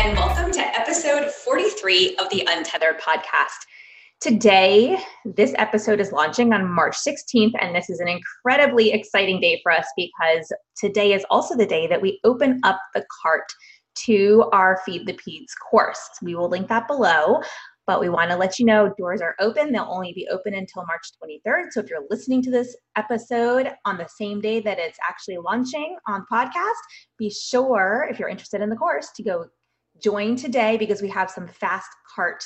and welcome to episode 43 of the Untethered podcast. Today, this episode is launching on March 16th, and this is an incredibly exciting day for us because today is also the day that we open up the cart to our Feed the Peds course. We will link that below, but we want to let you know doors are open. They'll only be open until March 23rd. So if you're listening to this episode on the same day that it's actually launching on podcast, be sure, if you're interested in the course, to go join today because we have some fast cart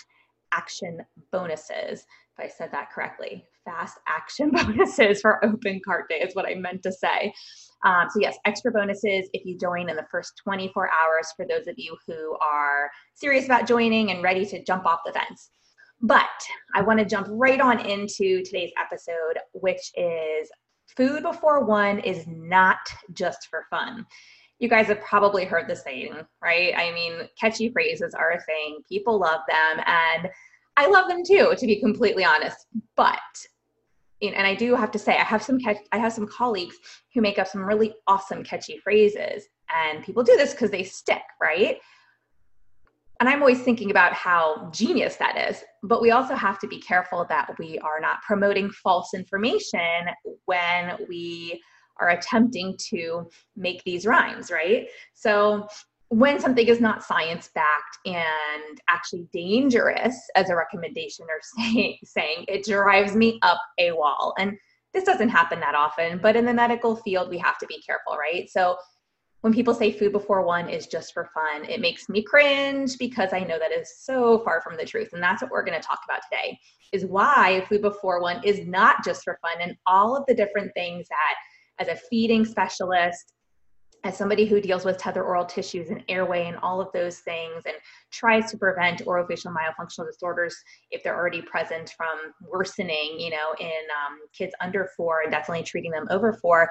action bonuses. If I said that correctly, fast action bonuses for open cart day is what I meant to say. Um, so, yes, extra bonuses if you join in the first 24 hours for those of you who are serious about joining and ready to jump off the fence. But I want to jump right on into today's episode, which is food before one is not just for fun you guys have probably heard the saying, right? I mean, catchy phrases are a thing. People love them. And I love them too, to be completely honest. But and I do have to say, I have some catch, I have some colleagues who make up some really awesome catchy phrases, and people do this because they stick, right? And I'm always thinking about how genius that is. But we also have to be careful that we are not promoting false information when we are attempting to make these rhymes, right? So when something is not science backed and actually dangerous as a recommendation or say, saying, it drives me up a wall. And this doesn't happen that often, but in the medical field, we have to be careful, right? So when people say food before one is just for fun, it makes me cringe because I know that is so far from the truth. And that's what we're going to talk about today is why food before one is not just for fun and all of the different things that as a feeding specialist, as somebody who deals with tether oral tissues and airway and all of those things and tries to prevent orofacial myofunctional disorders if they're already present from worsening, you know, in um, kids under four and definitely treating them over four.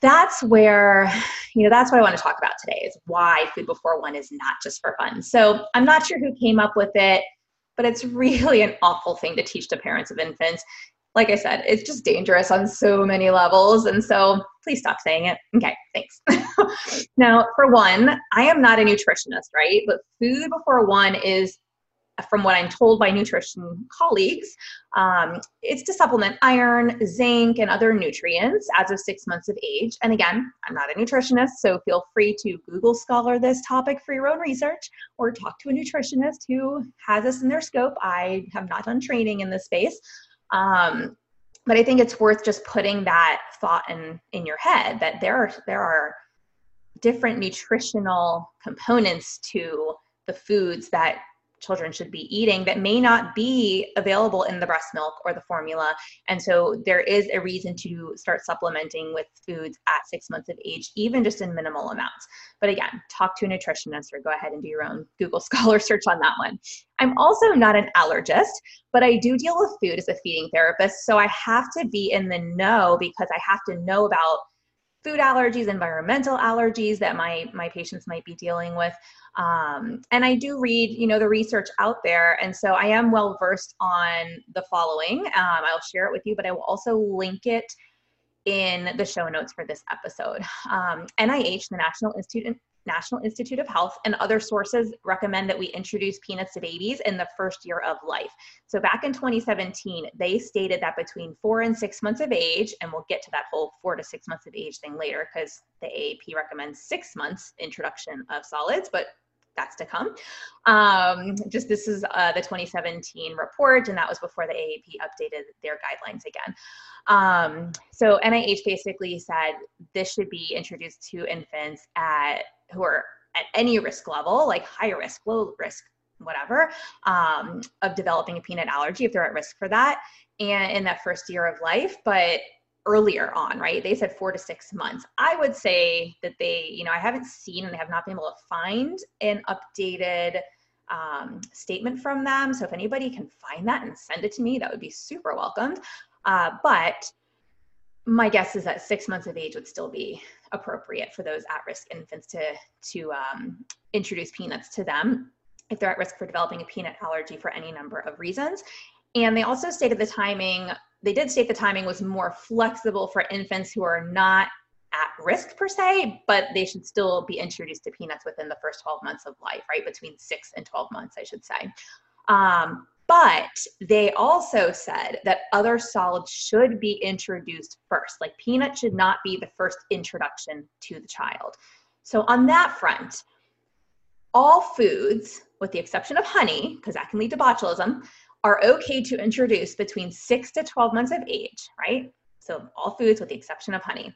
That's where, you know, that's what I want to talk about today is why food before one is not just for fun. So I'm not sure who came up with it, but it's really an awful thing to teach to parents of infants like I said, it's just dangerous on so many levels. And so please stop saying it. Okay, thanks. now, for one, I am not a nutritionist, right? But food before one is, from what I'm told by nutrition colleagues, um, it's to supplement iron, zinc, and other nutrients as of six months of age. And again, I'm not a nutritionist, so feel free to Google Scholar this topic for your own research or talk to a nutritionist who has this in their scope. I have not done training in this space. Um, but I think it's worth just putting that thought in in your head that there are there are different nutritional components to the foods that children should be eating that may not be available in the breast milk or the formula. And so there is a reason to start supplementing with foods at six months of age, even just in minimal amounts. But again, talk to a nutritionist or go ahead and do your own Google Scholar search on that one. I'm also not an allergist, but I do deal with food as a feeding therapist. So I have to be in the know because I have to know about food allergies, environmental allergies that my my patients might be dealing with. Um, and I do read, you know, the research out there, and so I am well versed on the following. Um, I'll share it with you, but I will also link it in the show notes for this episode. Um, NIH, the National Institute National Institute of Health and other sources recommend that we introduce peanuts to babies in the first year of life. So back in 2017, they stated that between four and six months of age, and we'll get to that whole four to six months of age thing later because the AAP recommends six months introduction of solids, but that's to come. Um, just this is uh, the 2017 report, and that was before the AAP updated their guidelines again. Um, so NIH basically said this should be introduced to infants at who are at any risk level, like high risk, low risk, whatever, um, of developing a peanut allergy if they're at risk for that, and in that first year of life. But earlier on, right? They said four to six months. I would say that they, you know, I haven't seen and have not been able to find an updated um, statement from them. So if anybody can find that and send it to me, that would be super welcomed. Uh, but my guess is that six months of age would still be appropriate for those at-risk infants to to um, introduce peanuts to them if they're at risk for developing a peanut allergy for any number of reasons. And they also stated the timing, they did state the timing was more flexible for infants who are not at risk per se, but they should still be introduced to peanuts within the first 12 months of life, right? Between six and 12 months, I should say. Um, but they also said that other solids should be introduced first. Like peanut should not be the first introduction to the child. So, on that front, all foods, with the exception of honey, because that can lead to botulism, are okay to introduce between six to 12 months of age, right? So, all foods with the exception of honey.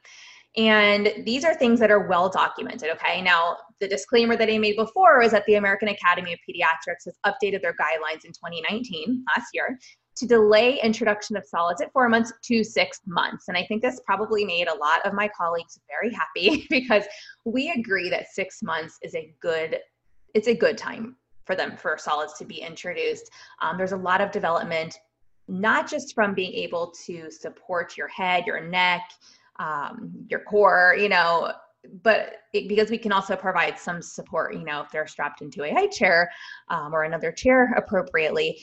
And these are things that are well documented. Okay. Now, the disclaimer that I made before is that the American Academy of Pediatrics has updated their guidelines in 2019, last year, to delay introduction of solids at four months to six months. And I think this probably made a lot of my colleagues very happy because we agree that six months is a good, it's a good time for them for solids to be introduced. Um, there's a lot of development, not just from being able to support your head, your neck, um, your core, you know, but it, because we can also provide some support, you know, if they're strapped into a high chair um, or another chair appropriately.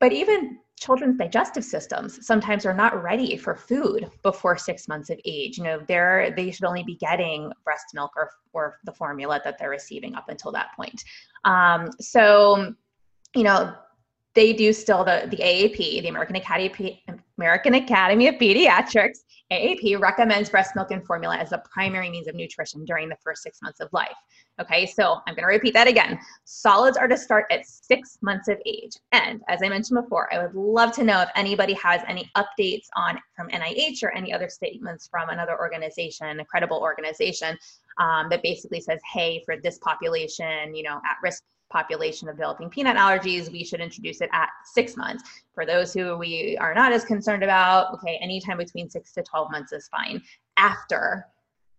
But even children's digestive systems sometimes are not ready for food before six months of age. You know, they're they should only be getting breast milk or or the formula that they're receiving up until that point. Um, so, you know, they do still the the AAP, the American Academy American Academy of Pediatrics, AAP recommends breast milk and formula as the primary means of nutrition during the first six months of life. Okay, so I'm going to repeat that again. Solids are to start at six months of age. And as I mentioned before, I would love to know if anybody has any updates on from NIH or any other statements from another organization, a credible organization, um, that basically says, hey, for this population, you know, at risk population of developing peanut allergies, we should introduce it at six months. For those who we are not as concerned about, okay, anytime between six to 12 months is fine after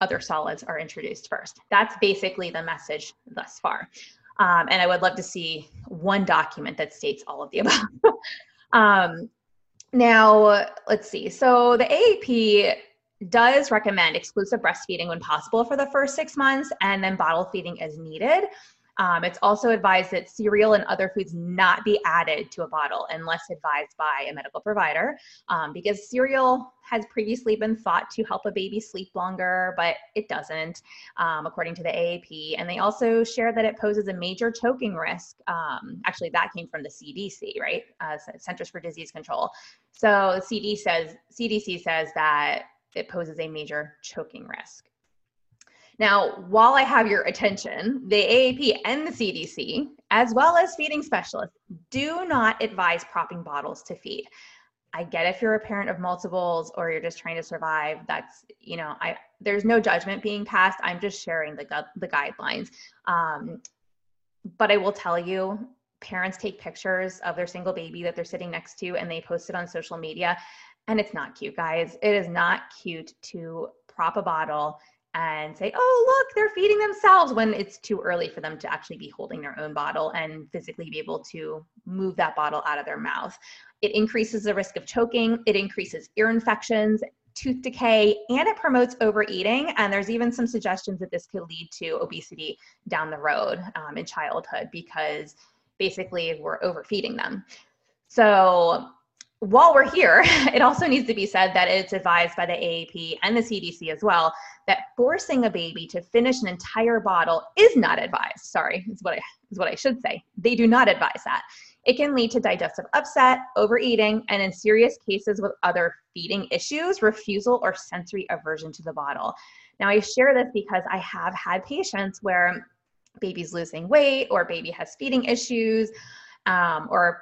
other solids are introduced first. That's basically the message thus far. Um, and I would love to see one document that states all of the above. um, now, let's see. So the AAP does recommend exclusive breastfeeding when possible for the first six months and then bottle feeding as needed. Um, it's also advised that cereal and other foods not be added to a bottle unless advised by a medical provider, um, because cereal has previously been thought to help a baby sleep longer, but it doesn't, um, according to the AAP. And they also share that it poses a major choking risk. Um, actually, that came from the CDC, right? Uh, Centers for Disease Control. So CD says CDC says that it poses a major choking risk. Now, while I have your attention, the AAP and the CDC, as well as feeding specialists, do not advise propping bottles to feed. I get if you're a parent of multiples or you're just trying to survive. That's you know, I there's no judgment being passed. I'm just sharing the the guidelines. Um, but I will tell you, parents take pictures of their single baby that they're sitting next to and they post it on social media, and it's not cute, guys. It is not cute to prop a bottle and say, oh, look, they're feeding themselves when it's too early for them to actually be holding their own bottle and physically be able to move that bottle out of their mouth. It increases the risk of choking, it increases ear infections, tooth decay, and it promotes overeating. And there's even some suggestions that this could lead to obesity down the road um, in childhood because basically we're overfeeding them. So while we're here, it also needs to be said that it's advised by the AAP and the CDC as well that forcing a baby to finish an entire bottle is not advised. Sorry, is what I is what I should say. They do not advise that. It can lead to digestive upset, overeating, and in serious cases with other feeding issues, refusal or sensory aversion to the bottle. Now, I share this because I have had patients where baby's losing weight or baby has feeding issues um, or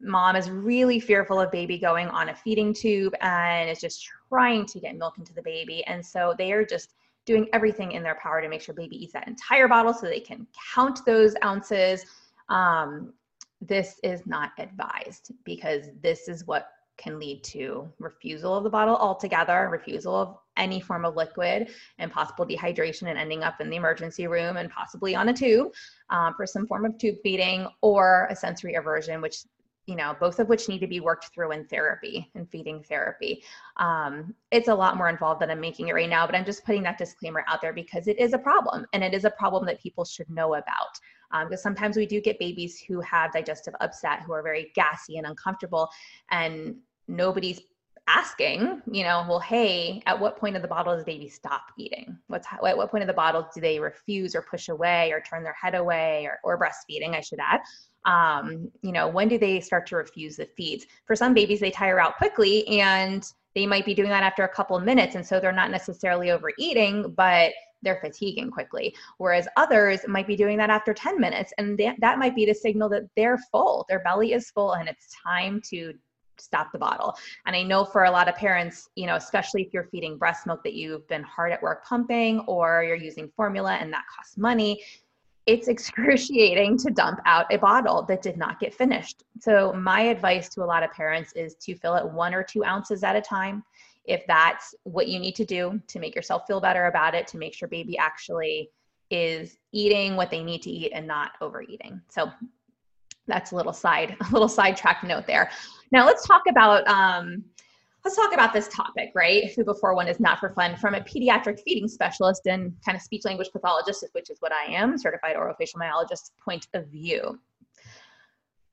mom is really fearful of baby going on a feeding tube and is just trying to get milk into the baby and so they are just doing everything in their power to make sure baby eats that entire bottle so they can count those ounces. Um, this is not advised because this is what can lead to refusal of the bottle altogether, refusal of any form of liquid, and possible dehydration and ending up in the emergency room and possibly on a tube um, for some form of tube feeding or a sensory aversion, which you know, both of which need to be worked through in therapy and feeding therapy. Um, it's a lot more involved than I'm making it right now, but I'm just putting that disclaimer out there because it is a problem and it is a problem that people should know about. Um, because sometimes we do get babies who have digestive upset, who are very gassy and uncomfortable, and nobody's asking, you know, well, hey, at what point of the bottle does baby stop eating? What's at what point of the bottle do they refuse or push away or turn their head away or, or breastfeeding, I should add. Um, you know, when do they start to refuse the feeds? For some babies, they tire out quickly and they might be doing that after a couple minutes. And so they're not necessarily overeating, but they're fatiguing quickly. Whereas others might be doing that after 10 minutes. And that, that might be the signal that they're full, their belly is full, and it's time to stop the bottle. And I know for a lot of parents, you know, especially if you're feeding breast milk that you've been hard at work pumping or you're using formula and that costs money, it's excruciating to dump out a bottle that did not get finished. So, my advice to a lot of parents is to fill it one or two ounces at a time. If that's what you need to do to make yourself feel better about it, to make sure baby actually is eating what they need to eat and not overeating. So, that's a little side, a little sidetrack note there. Now let's talk about um, let's talk about this topic, right? Food before one is not for fun from a pediatric feeding specialist and kind of speech language pathologist, which is what I am, certified orofacial myologist point of view.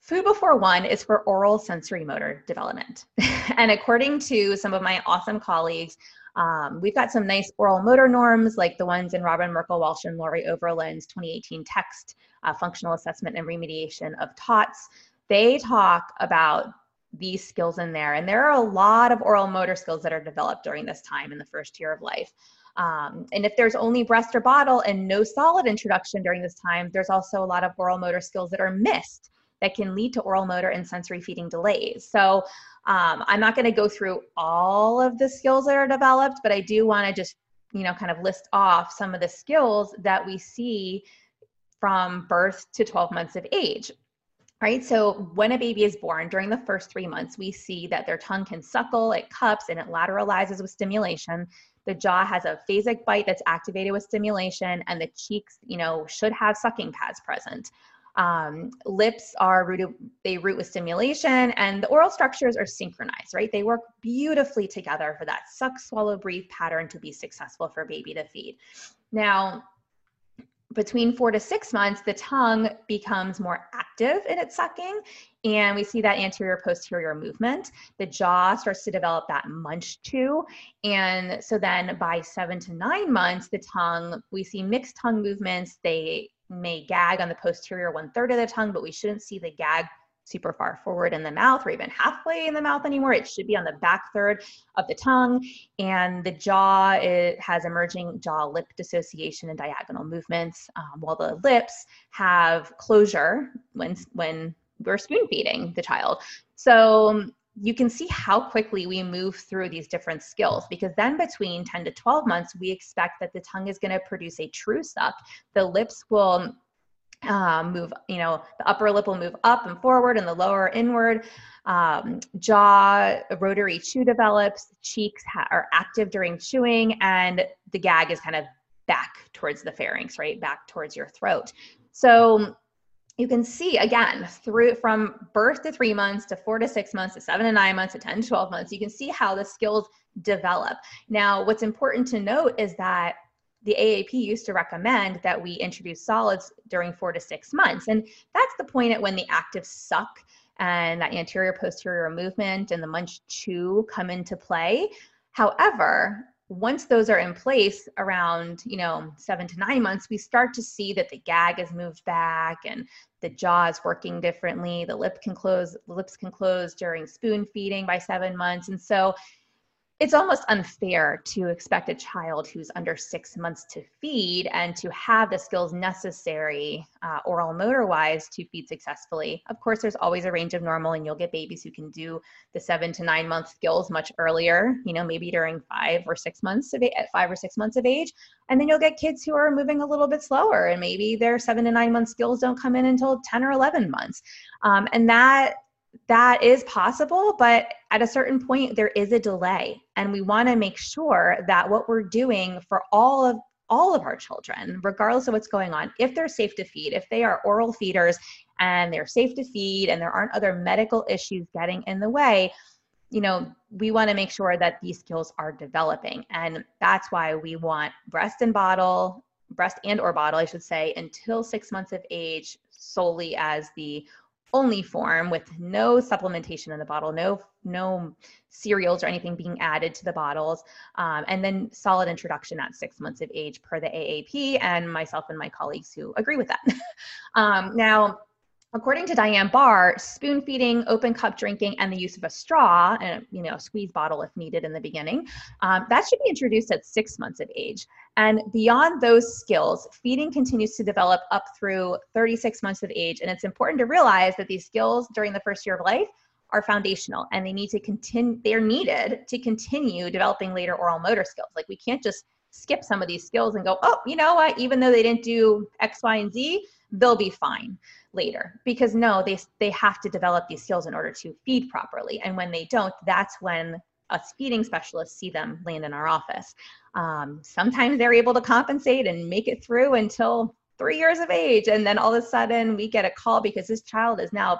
Food before one is for oral sensory motor development. and according to some of my awesome colleagues, um, we've got some nice oral motor norms like the ones in Robyn Merkel Walsh and Lori Overland's 2018 text, uh, Functional Assessment and Remediation of TOTS. They talk about these skills in there. And there are a lot of oral motor skills that are developed during this time in the first year of life. Um, and if there's only breast or bottle and no solid introduction during this time, there's also a lot of oral motor skills that are missed that can lead to oral motor and sensory feeding delays. So um, I'm not going to go through all of the skills that are developed, but I do want to just, you know, kind of list off some of the skills that we see from birth to 12 months of age right? So when a baby is born, during the first three months, we see that their tongue can suckle, it cups, and it lateralizes with stimulation. The jaw has a phasic bite that's activated with stimulation, and the cheeks, you know, should have sucking pads present. Um, lips are rooted, they root with stimulation, and the oral structures are synchronized, right? They work beautifully together for that suck, swallow, breathe pattern to be successful for baby to feed. Now, between four to six months, the tongue becomes more active in its sucking, and we see that anterior posterior movement. The jaw starts to develop that munch too. and so then by seven to nine months, the tongue we see mixed tongue movements. They may gag on the posterior one third of the tongue, but we shouldn't see the gag super far forward in the mouth or even halfway in the mouth anymore. It should be on the back third of the tongue. And the jaw it has emerging jaw lip dissociation and diagonal movements, um, while the lips have closure when, when we're spoon feeding the child. So you can see how quickly we move through these different skills because then between 10 to 12 months, we expect that the tongue is going to produce a true suck. The lips will um, move, you know, the upper lip will move up and forward and the lower inward. Um, jaw, rotary chew develops, cheeks ha- are active during chewing, and the gag is kind of back towards the pharynx, right? Back towards your throat. So you can see again through from birth to three months to four to six months to seven to nine months to 10 to 12 months, you can see how the skills develop. Now, what's important to note is that the AAP used to recommend that we introduce solids during four to six months. And that's the point at when the active suck and that anterior posterior movement and the munch chew come into play. However, once those are in place around you know seven to nine months we start to see that the gag has moved back and the jaw is working differently the lip can close the lips can close during spoon feeding by seven months and so it's almost unfair to expect a child who's under six months to feed and to have the skills necessary, uh, oral motor wise, to feed successfully. Of course, there's always a range of normal, and you'll get babies who can do the seven to nine month skills much earlier, you know, maybe during five or six months of at five or six months of age. And then you'll get kids who are moving a little bit slower, and maybe their seven to nine month skills don't come in until 10 or 11 months. Um, and that that is possible, but at a certain point, there is a delay. And we want to make sure that what we're doing for all of all of our children, regardless of what's going on, if they're safe to feed, if they are oral feeders and they're safe to feed and there aren't other medical issues getting in the way, you know, we want to make sure that these skills are developing. And that's why we want breast and bottle, breast and or bottle, I should say, until six months of age solely as the only form with no supplementation in the bottle, no no cereals or anything being added to the bottles, um, and then solid introduction at six months of age per the AAP and myself and my colleagues who agree with that. um, now, According to Diane Bahr, spoon feeding, open cup drinking, and the use of a straw and you know a squeeze bottle if needed in the beginning, um, that should be introduced at six months of age. And beyond those skills, feeding continues to develop up through 36 months of age. And it's important to realize that these skills during the first year of life are foundational and they need to continue. They're needed to continue developing later oral motor skills. Like we can't just skip some of these skills and go, oh, you know what? Even though they didn't do X, Y, and Z, they'll be fine later. Because no they they have to develop these skills in order to feed properly. And when they don't that's when us feeding specialists see them land in our office. Um, sometimes they're able to compensate and make it through until three years of age. And then all of a sudden we get a call because this child is now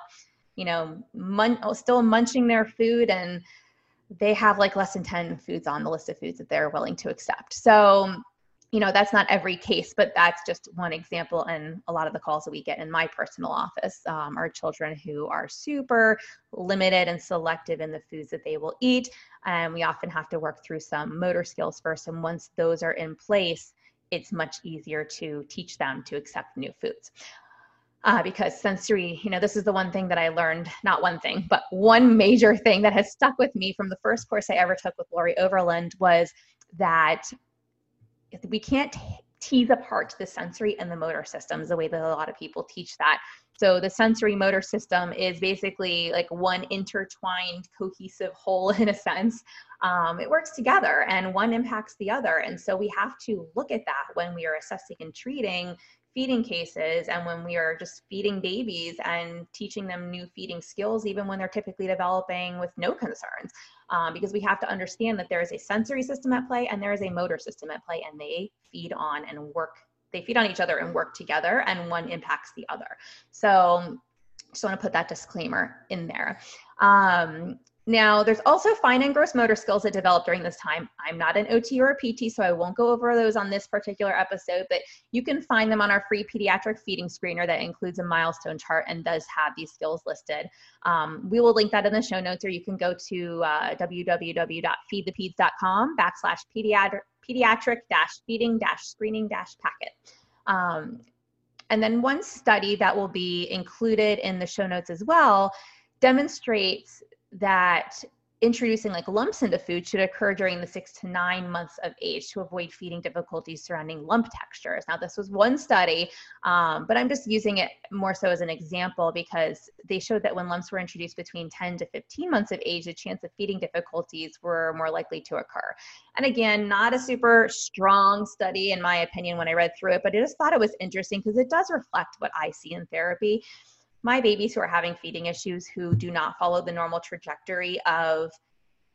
you know mun- still munching their food and they have like less than 10 foods on the list of foods that they're willing to accept. So you know that's not every case but that's just one example and a lot of the calls that we get in my personal office um, are children who are super limited and selective in the foods that they will eat and we often have to work through some motor skills first and once those are in place it's much easier to teach them to accept new foods. Uh, because sensory, you know, this is the one thing that I learned, not one thing, but one major thing that has stuck with me from the first course I ever took with Lori Overland was that we can't tease apart the sensory and the motor systems the way that a lot of people teach that. So the sensory motor system is basically like one intertwined cohesive whole in a sense. Um, it works together and one impacts the other. And so we have to look at that when we are assessing and treating feeding cases and when we are just feeding babies and teaching them new feeding skills, even when they're typically developing with no concerns. Um, because we have to understand that there is a sensory system at play and there is a motor system at play, and they feed on and work. They feed on each other and work together, and one impacts the other. So, just want to put that disclaimer in there. Um, now, there's also fine and gross motor skills that develop during this time. I'm not an OT or a PT, so I won't go over those on this particular episode, but you can find them on our free pediatric feeding screener that includes a milestone chart and does have these skills listed. Um, we will link that in the show notes, or you can go to uh, www.feedthepeds.com backslash pediatric pediatric feeding dash screening dash packet. Um, and then one study that will be included in the show notes as well demonstrates that introducing like lumps into food should occur during the six to nine months of age to avoid feeding difficulties surrounding lump textures. Now, this was one study, um, but I'm just using it more so as an example because they showed that when lumps were introduced between 10 to 15 months of age, the chance of feeding difficulties were more likely to occur. And again, not a super strong study in my opinion when I read through it, but I just thought it was interesting because it does reflect what I see in therapy my babies who are having feeding issues who do not follow the normal trajectory of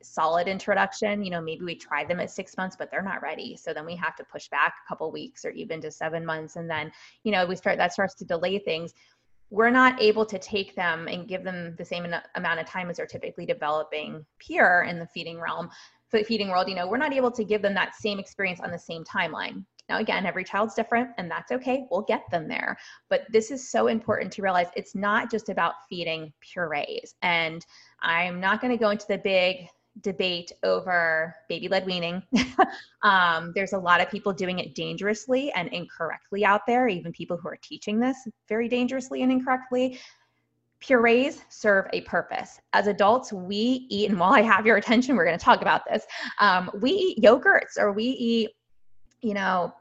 solid introduction you know maybe we try them at six months but they're not ready. So then we have to push back a couple weeks or even to seven months. And then you know we start that starts to delay things. We're not able to take them and give them the same amount of time as they're typically developing peer in the feeding realm the feeding world. You know we're not able to give them that same experience on the same timeline now, again, every child's different and that's okay. We'll get them there. But this is so important to realize it's not just about feeding purees. And I'm not going to go into the big debate over baby led weaning. um, there's a lot of people doing it dangerously and incorrectly out there, even people who are teaching this very dangerously and incorrectly. purees serve a purpose. As adults, we eat, and while I have your attention, we're going to talk about this. Um, we eat yogurts or we eat, you know,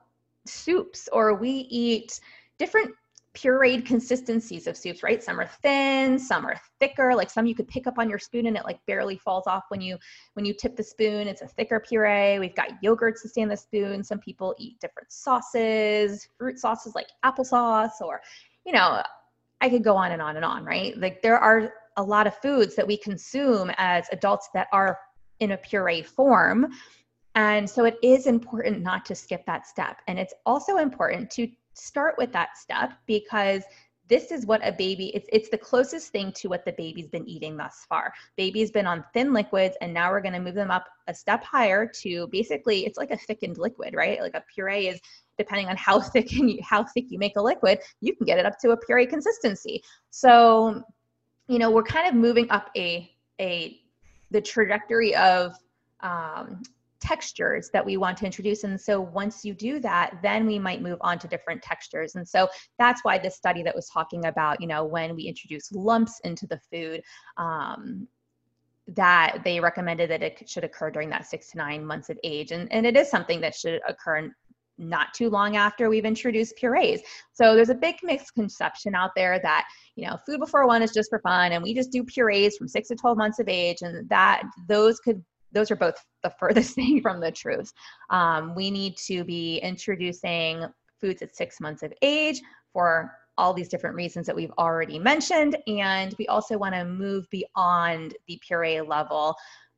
soups or we eat different pureed consistencies of soups, right? Some are thin, some are thicker. Like some you could pick up on your spoon and it like barely falls off when you when you tip the spoon. It's a thicker puree. We've got yogurts to stay in the spoon. Some people eat different sauces, fruit sauces like applesauce, or you know, I could go on and on and on, right? Like there are a lot of foods that we consume as adults that are in a puree form. And so it is important not to skip that step. And it's also important to start with that step because this is what a baby it's it's the closest thing to what the baby's been eating thus far. Baby's been on thin liquids and now we're going to move them up a step higher to basically it's like a thickened liquid right? Like a puree is depending on how thick and you, how thick you make a liquid you can get it up to a puree consistency. So you know we're kind of moving up a a the trajectory of um, textures that we want to introduce. And so once you do that, then we might move on to different textures. And so that's why this study that was talking about, you know, when we introduce lumps into the food, um, that they recommended that it should occur during that six to nine months of age. And, and it is something that should occur not too long after we've introduced purees. So there's a big misconception out there that, you know, food before one is just for fun and we just do purees from 6 to 12 months of age and that those could those are both the furthest thing from the truth. Um, we need to be introducing foods at six months of age for all these different reasons that we've already mentioned. And we also want to move beyond the puree level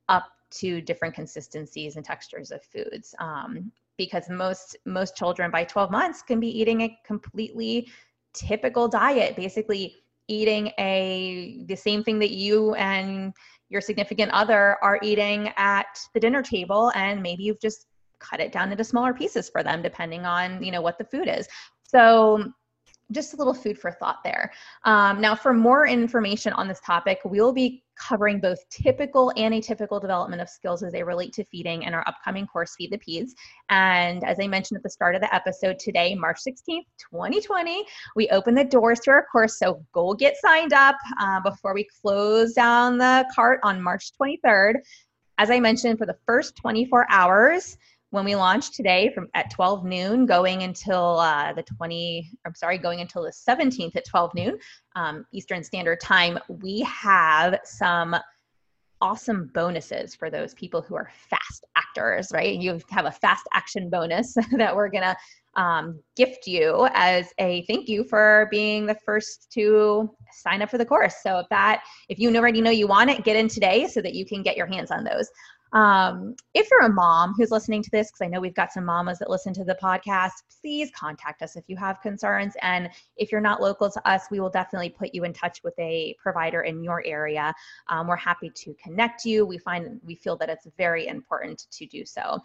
up to different consistencies and textures of foods. Um, because most most children by 12 months can be eating a completely typical diet, basically eating a the same thing that you and your significant other are eating at the dinner table and maybe you've just cut it down into smaller pieces for them depending on you know what the food is. So just a little food for thought there. Um, now, for more information on this topic, we will be covering both typical and atypical development of skills as they relate to feeding in our upcoming course, Feed the Peds. And as I mentioned at the start of the episode today, March 16th, 2020, we open the doors to our course. So go get signed up uh, before we close down the cart on March 23rd. As I mentioned, for the first 24 hours, when we launch today from at 12 noon going until uh, the 20 i'm sorry going until the 17th at 12 noon um, eastern standard time we have some awesome bonuses for those people who are fast actors right? You have a fast action bonus that we're gonna um, gift you as a thank you for being the first to sign up for the course. So if that if you already know you want it get in today so that you can get your hands on those um, if you're a mom who's listening to this, because I know we've got some mamas that listen to the podcast, please contact us if you have concerns. And if you're not local to us, we will definitely put you in touch with a provider in your area. Um, we're happy to connect you. We find we feel that it's very important to do so.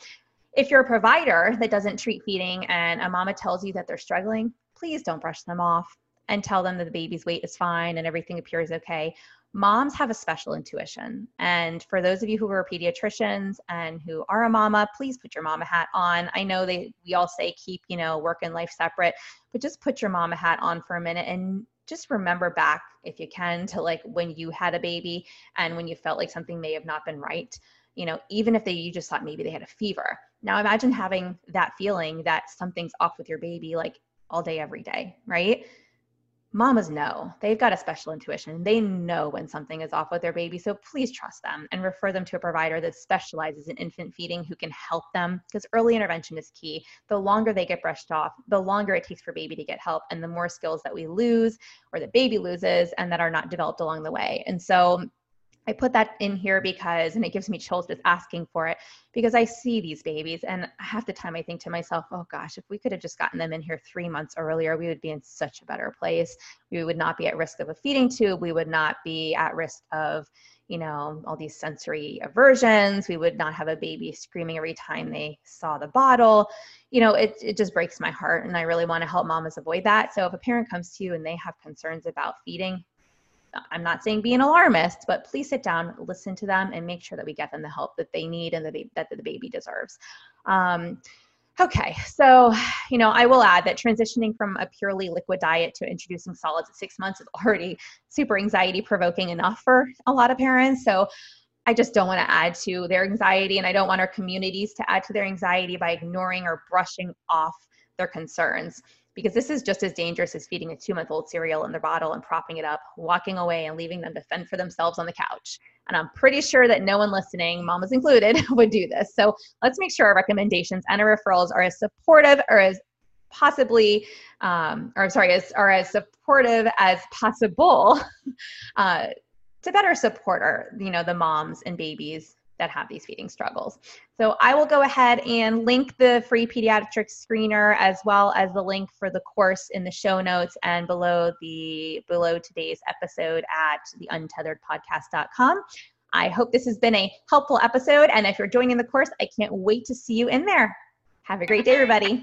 If you're a provider that doesn't treat feeding and a mama tells you that they're struggling, please don't brush them off and tell them that the baby's weight is fine and everything appears okay moms have a special intuition. And for those of you who are pediatricians and who are a mama, please put your mama hat on. I know they we all say keep, you know, work and life separate, but just put your mama hat on for a minute and just remember back if you can to like when you had a baby and when you felt like something may have not been right. You know, even if they you just thought maybe they had a fever. Now imagine having that feeling that something's off with your baby like all day every day, right? Mamas know. They've got a special intuition. They know when something is off with their baby so please trust them and refer them to a provider that specializes in infant feeding who can help them because early intervention is key. The longer they get brushed off the longer it takes for baby to get help and the more skills that we lose or the baby loses and that are not developed along the way. And so I put that in here because, and it gives me chills just asking for it because I see these babies and half the time I think to myself, oh gosh, if we could have just gotten them in here three months earlier, we would be in such a better place. We would not be at risk of a feeding tube. We would not be at risk of, you know, all these sensory aversions. We would not have a baby screaming every time they saw the bottle. You know, it, it just breaks my heart. And I really want to help mamas avoid that. So if a parent comes to you and they have concerns about feeding, I'm not saying be an alarmist, but please sit down, listen to them, and make sure that we get them the help that they need and that, that the baby deserves. Um, Okay, so, you know, I will add that transitioning from a purely liquid diet to introducing solids at six months is already super anxiety provoking enough for a lot of parents. So, I just don't want to add to their anxiety, and I don't want our communities to add to their anxiety by ignoring or brushing off their concerns because this is just as dangerous as feeding a two month old cereal in their bottle and propping it up, walking away and leaving them to fend for themselves on the couch. And I'm pretty sure that no one listening, mamas included, would do this. So let's make sure our recommendations and our referrals are as supportive or as possibly, um, or sorry, as, are as supportive as possible uh, to better support our, you know, the moms and babies that have these feeding struggles. So I will go ahead and link the free pediatric screener as well as the link for the course in the show notes and below the below today's episode at the untetheredpodcast.com. I hope this has been a helpful episode and if you're joining the course, I can't wait to see you in there. Have a great day everybody.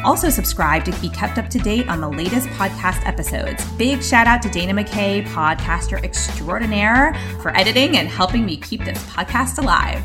can also subscribe to be kept up to date on the latest podcast episodes. Big shout out to Dana McKay, podcaster extraordinaire, for editing and helping me keep this podcast alive.